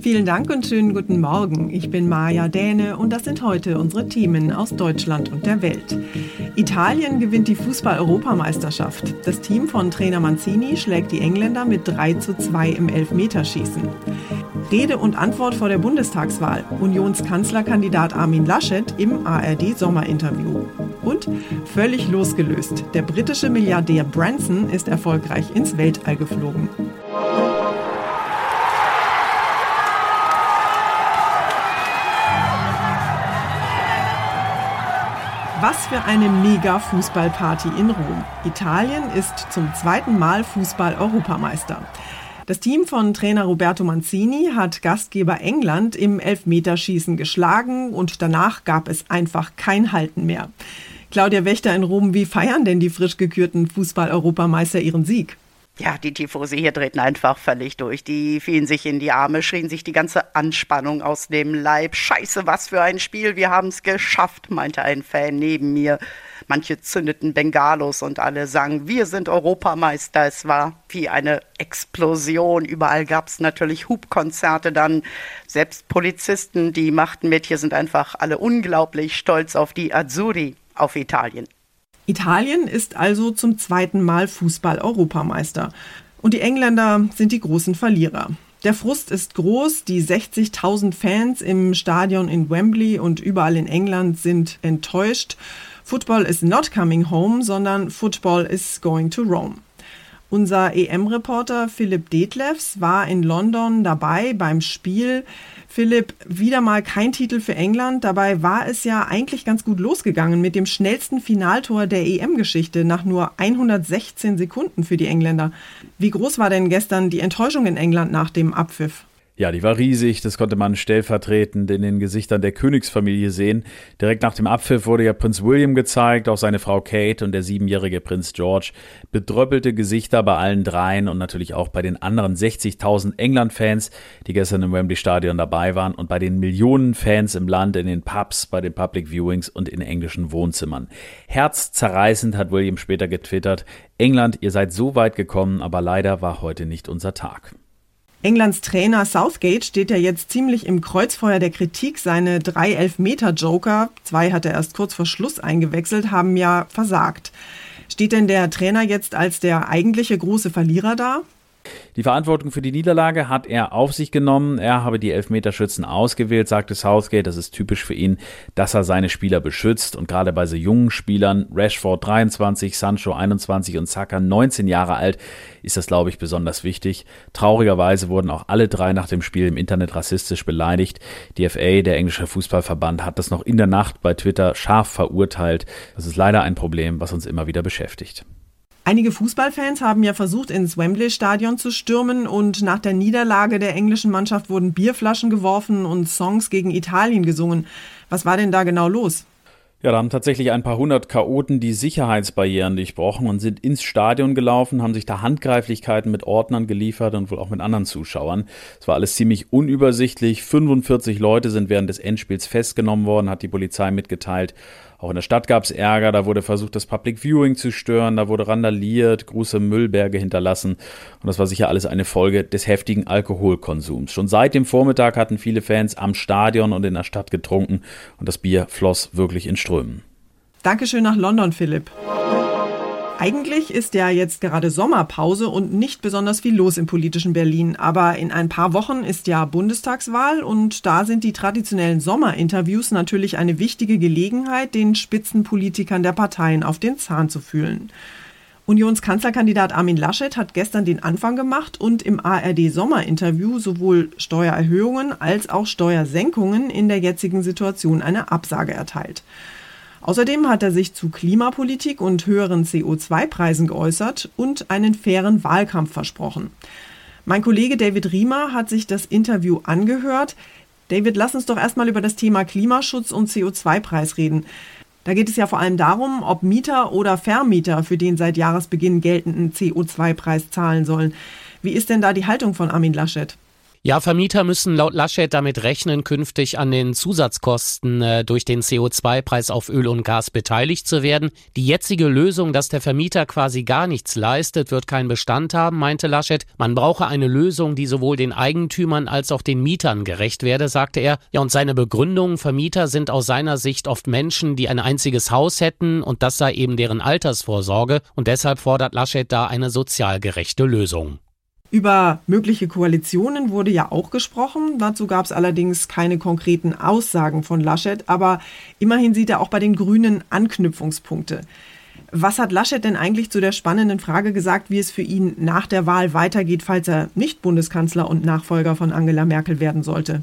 Vielen Dank und schönen guten Morgen. Ich bin Maja Däne und das sind heute unsere Themen aus Deutschland und der Welt. Italien gewinnt die Fußball-Europameisterschaft. Das Team von Trainer Mancini schlägt die Engländer mit 3 zu 2 im Elfmeterschießen. Rede und Antwort vor der Bundestagswahl. Unionskanzlerkandidat Armin Laschet im ARD-Sommerinterview. Und völlig losgelöst. Der britische Milliardär Branson ist erfolgreich ins Weltall geflogen. Was für eine mega Fußballparty in Rom. Italien ist zum zweiten Mal Fußball-Europameister. Das Team von Trainer Roberto Mancini hat Gastgeber England im Elfmeterschießen geschlagen und danach gab es einfach kein Halten mehr. Claudia Wächter in Rom, wie feiern denn die frisch gekürten Fußball-Europameister ihren Sieg? Ja, die Tifosi hier drehten einfach völlig durch. Die fielen sich in die Arme, schrien sich die ganze Anspannung aus dem Leib. Scheiße, was für ein Spiel, wir haben es geschafft, meinte ein Fan neben mir. Manche zündeten Bengalos und alle sangen, wir sind Europameister. Es war wie eine Explosion. Überall gab es natürlich Hubkonzerte dann. Selbst Polizisten, die machten mit. Hier sind einfach alle unglaublich stolz auf die Azzurri, auf Italien. Italien ist also zum zweiten Mal Fußball-Europameister. Und die Engländer sind die großen Verlierer. Der Frust ist groß, die 60.000 Fans im Stadion in Wembley und überall in England sind enttäuscht. Football is not coming home, sondern Football is going to Rome. Unser EM-Reporter Philipp Detlefs war in London dabei beim Spiel. Philipp, wieder mal kein Titel für England. Dabei war es ja eigentlich ganz gut losgegangen mit dem schnellsten Finaltor der EM-Geschichte nach nur 116 Sekunden für die Engländer. Wie groß war denn gestern die Enttäuschung in England nach dem Abpfiff? Ja, die war riesig, das konnte man stellvertretend in den Gesichtern der Königsfamilie sehen. Direkt nach dem Abpfiff wurde ja Prinz William gezeigt, auch seine Frau Kate und der siebenjährige Prinz George. Bedröppelte Gesichter bei allen dreien und natürlich auch bei den anderen 60.000 England-Fans, die gestern im Wembley Stadion dabei waren und bei den Millionen Fans im Land, in den Pubs, bei den Public Viewings und in englischen Wohnzimmern. Herzzerreißend hat William später getwittert, England, ihr seid so weit gekommen, aber leider war heute nicht unser Tag. Englands Trainer Southgate steht ja jetzt ziemlich im Kreuzfeuer der Kritik. Seine drei Elfmeter-Joker, zwei hat er erst kurz vor Schluss eingewechselt, haben ja versagt. Steht denn der Trainer jetzt als der eigentliche große Verlierer da? Die Verantwortung für die Niederlage hat er auf sich genommen. Er habe die Elfmeterschützen ausgewählt, sagte Southgate. Das ist typisch für ihn, dass er seine Spieler beschützt. Und gerade bei so jungen Spielern, Rashford 23, Sancho 21 und Saka 19 Jahre alt, ist das, glaube ich, besonders wichtig. Traurigerweise wurden auch alle drei nach dem Spiel im Internet rassistisch beleidigt. Die FA, der englische Fußballverband, hat das noch in der Nacht bei Twitter scharf verurteilt. Das ist leider ein Problem, was uns immer wieder beschäftigt. Einige Fußballfans haben ja versucht, ins Wembley-Stadion zu stürmen und nach der Niederlage der englischen Mannschaft wurden Bierflaschen geworfen und Songs gegen Italien gesungen. Was war denn da genau los? Ja, da haben tatsächlich ein paar hundert Chaoten die Sicherheitsbarrieren durchbrochen und sind ins Stadion gelaufen, haben sich da Handgreiflichkeiten mit Ordnern geliefert und wohl auch mit anderen Zuschauern. Es war alles ziemlich unübersichtlich. 45 Leute sind während des Endspiels festgenommen worden, hat die Polizei mitgeteilt. Auch in der Stadt gab es Ärger, da wurde versucht, das Public Viewing zu stören, da wurde randaliert, große Müllberge hinterlassen. Und das war sicher alles eine Folge des heftigen Alkoholkonsums. Schon seit dem Vormittag hatten viele Fans am Stadion und in der Stadt getrunken und das Bier floss wirklich in Strömen. Dankeschön nach London, Philipp. Eigentlich ist ja jetzt gerade Sommerpause und nicht besonders viel los im politischen Berlin. Aber in ein paar Wochen ist ja Bundestagswahl und da sind die traditionellen Sommerinterviews natürlich eine wichtige Gelegenheit, den Spitzenpolitikern der Parteien auf den Zahn zu fühlen. Unionskanzlerkandidat Armin Laschet hat gestern den Anfang gemacht und im ARD-Sommerinterview sowohl Steuererhöhungen als auch Steuersenkungen in der jetzigen Situation eine Absage erteilt. Außerdem hat er sich zu Klimapolitik und höheren CO2-Preisen geäußert und einen fairen Wahlkampf versprochen. Mein Kollege David Riemer hat sich das Interview angehört. David, lass uns doch erstmal über das Thema Klimaschutz und CO2-Preis reden. Da geht es ja vor allem darum, ob Mieter oder Vermieter für den seit Jahresbeginn geltenden CO2-Preis zahlen sollen. Wie ist denn da die Haltung von Armin Laschet? Ja, Vermieter müssen laut Laschet damit rechnen, künftig an den Zusatzkosten äh, durch den CO2-Preis auf Öl und Gas beteiligt zu werden. Die jetzige Lösung, dass der Vermieter quasi gar nichts leistet, wird keinen Bestand haben, meinte Laschet. Man brauche eine Lösung, die sowohl den Eigentümern als auch den Mietern gerecht werde, sagte er. Ja, und seine Begründung, Vermieter sind aus seiner Sicht oft Menschen, die ein einziges Haus hätten und das sei eben deren Altersvorsorge und deshalb fordert Laschet da eine sozial gerechte Lösung. Über mögliche Koalitionen wurde ja auch gesprochen. Dazu gab es allerdings keine konkreten Aussagen von Laschet, aber immerhin sieht er auch bei den Grünen Anknüpfungspunkte. Was hat Laschet denn eigentlich zu der spannenden Frage gesagt, wie es für ihn nach der Wahl weitergeht, falls er nicht Bundeskanzler und Nachfolger von Angela Merkel werden sollte?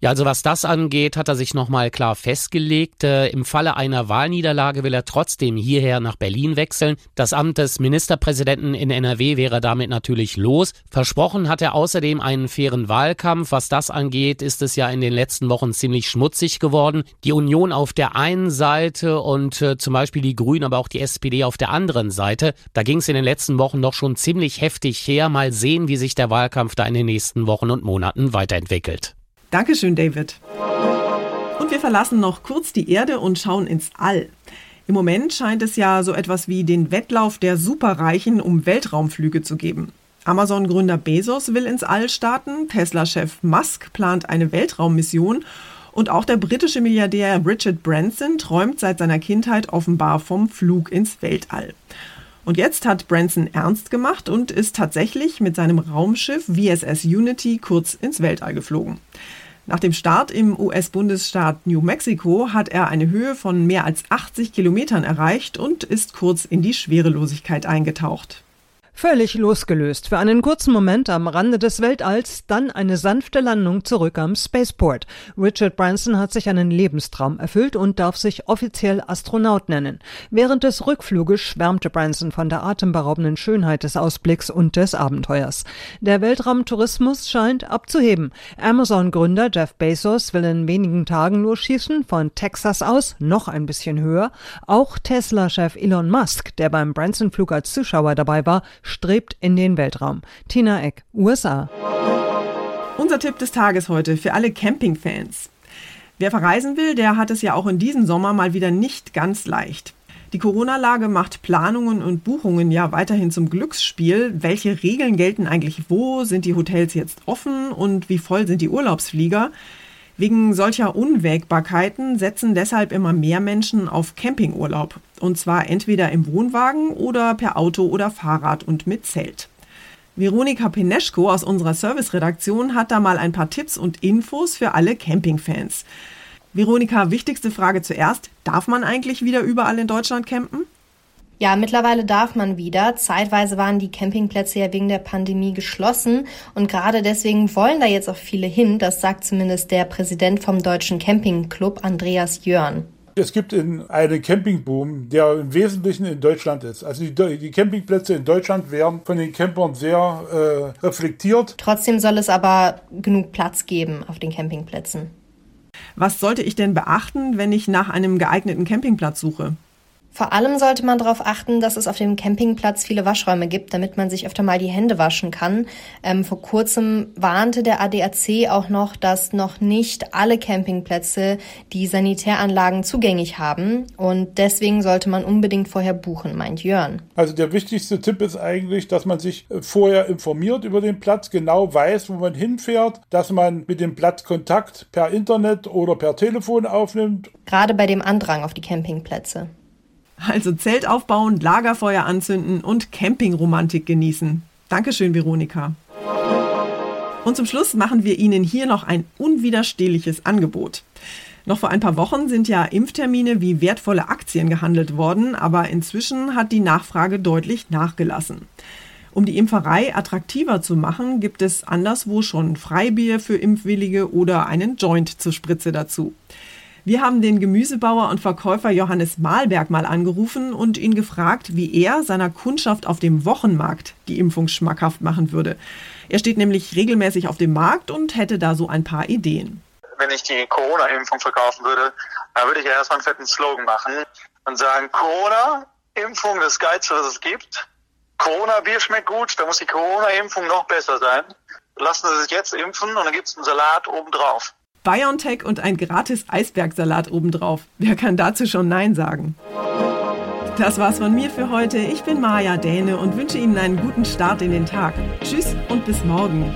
Ja, also was das angeht, hat er sich nochmal klar festgelegt. Äh, Im Falle einer Wahlniederlage will er trotzdem hierher nach Berlin wechseln. Das Amt des Ministerpräsidenten in NRW wäre damit natürlich los. Versprochen hat er außerdem einen fairen Wahlkampf. Was das angeht, ist es ja in den letzten Wochen ziemlich schmutzig geworden. Die Union auf der einen Seite und äh, zum Beispiel die Grünen, aber auch die SPD auf der anderen Seite. Da ging es in den letzten Wochen doch schon ziemlich heftig her. Mal sehen, wie sich der Wahlkampf da in den nächsten Wochen und Monaten weiterentwickelt. Dankeschön, David. Und wir verlassen noch kurz die Erde und schauen ins All. Im Moment scheint es ja so etwas wie den Wettlauf der Superreichen um Weltraumflüge zu geben. Amazon-Gründer Bezos will ins All starten, Tesla-Chef Musk plant eine Weltraummission und auch der britische Milliardär Richard Branson träumt seit seiner Kindheit offenbar vom Flug ins Weltall. Und jetzt hat Branson ernst gemacht und ist tatsächlich mit seinem Raumschiff VSS Unity kurz ins Weltall geflogen. Nach dem Start im US-Bundesstaat New Mexico hat er eine Höhe von mehr als 80 Kilometern erreicht und ist kurz in die Schwerelosigkeit eingetaucht. Völlig losgelöst. Für einen kurzen Moment am Rande des Weltalls, dann eine sanfte Landung zurück am Spaceport. Richard Branson hat sich einen Lebenstraum erfüllt und darf sich offiziell Astronaut nennen. Während des Rückfluges schwärmte Branson von der atemberaubenden Schönheit des Ausblicks und des Abenteuers. Der Weltraumtourismus scheint abzuheben. Amazon-Gründer Jeff Bezos will in wenigen Tagen losschießen, von Texas aus noch ein bisschen höher. Auch Tesla-Chef Elon Musk, der beim Branson-Flug als Zuschauer dabei war, strebt in den Weltraum. Tina Eck, USA. Unser Tipp des Tages heute für alle Campingfans. Wer verreisen will, der hat es ja auch in diesem Sommer mal wieder nicht ganz leicht. Die Corona-Lage macht Planungen und Buchungen ja weiterhin zum Glücksspiel. Welche Regeln gelten eigentlich wo? Sind die Hotels jetzt offen und wie voll sind die Urlaubsflieger? Wegen solcher Unwägbarkeiten setzen deshalb immer mehr Menschen auf Campingurlaub. Und zwar entweder im Wohnwagen oder per Auto oder Fahrrad und mit Zelt. Veronika Peneschko aus unserer Serviceredaktion hat da mal ein paar Tipps und Infos für alle Campingfans. Veronika, wichtigste Frage zuerst. Darf man eigentlich wieder überall in Deutschland campen? Ja, mittlerweile darf man wieder. Zeitweise waren die Campingplätze ja wegen der Pandemie geschlossen und gerade deswegen wollen da jetzt auch viele hin. Das sagt zumindest der Präsident vom Deutschen Campingclub, Andreas Jörn. Es gibt einen Campingboom, der im Wesentlichen in Deutschland ist. Also die, die Campingplätze in Deutschland werden von den Campern sehr äh, reflektiert. Trotzdem soll es aber genug Platz geben auf den Campingplätzen. Was sollte ich denn beachten, wenn ich nach einem geeigneten Campingplatz suche? Vor allem sollte man darauf achten, dass es auf dem Campingplatz viele Waschräume gibt, damit man sich öfter mal die Hände waschen kann. Ähm, vor kurzem warnte der ADAC auch noch, dass noch nicht alle Campingplätze die Sanitäranlagen zugänglich haben. Und deswegen sollte man unbedingt vorher buchen, meint Jörn. Also der wichtigste Tipp ist eigentlich, dass man sich äh, vorher informiert über den Platz, genau weiß, wo man hinfährt, dass man mit dem Platz Kontakt per Internet oder per Telefon aufnimmt. Gerade bei dem Andrang auf die Campingplätze. Also Zelt aufbauen, Lagerfeuer anzünden und Campingromantik genießen. Dankeschön, Veronika. Und zum Schluss machen wir Ihnen hier noch ein unwiderstehliches Angebot. Noch vor ein paar Wochen sind ja Impftermine wie wertvolle Aktien gehandelt worden, aber inzwischen hat die Nachfrage deutlich nachgelassen. Um die Impferei attraktiver zu machen, gibt es anderswo schon Freibier für Impfwillige oder einen Joint zur Spritze dazu. Wir haben den Gemüsebauer und Verkäufer Johannes Malberg mal angerufen und ihn gefragt, wie er seiner Kundschaft auf dem Wochenmarkt die Impfung schmackhaft machen würde. Er steht nämlich regelmäßig auf dem Markt und hätte da so ein paar Ideen. Wenn ich die Corona-Impfung verkaufen würde, dann würde ich ja erstmal einen fetten Slogan machen und sagen, Corona-Impfung, das Geilste, was es gibt. Corona-Bier schmeckt gut, da muss die Corona-Impfung noch besser sein. lassen Sie sich jetzt impfen und dann gibt es einen Salat obendrauf. BioNTech und ein gratis Eisbergsalat obendrauf. Wer kann dazu schon Nein sagen? Das war's von mir für heute. Ich bin Maja Däne und wünsche Ihnen einen guten Start in den Tag. Tschüss und bis morgen.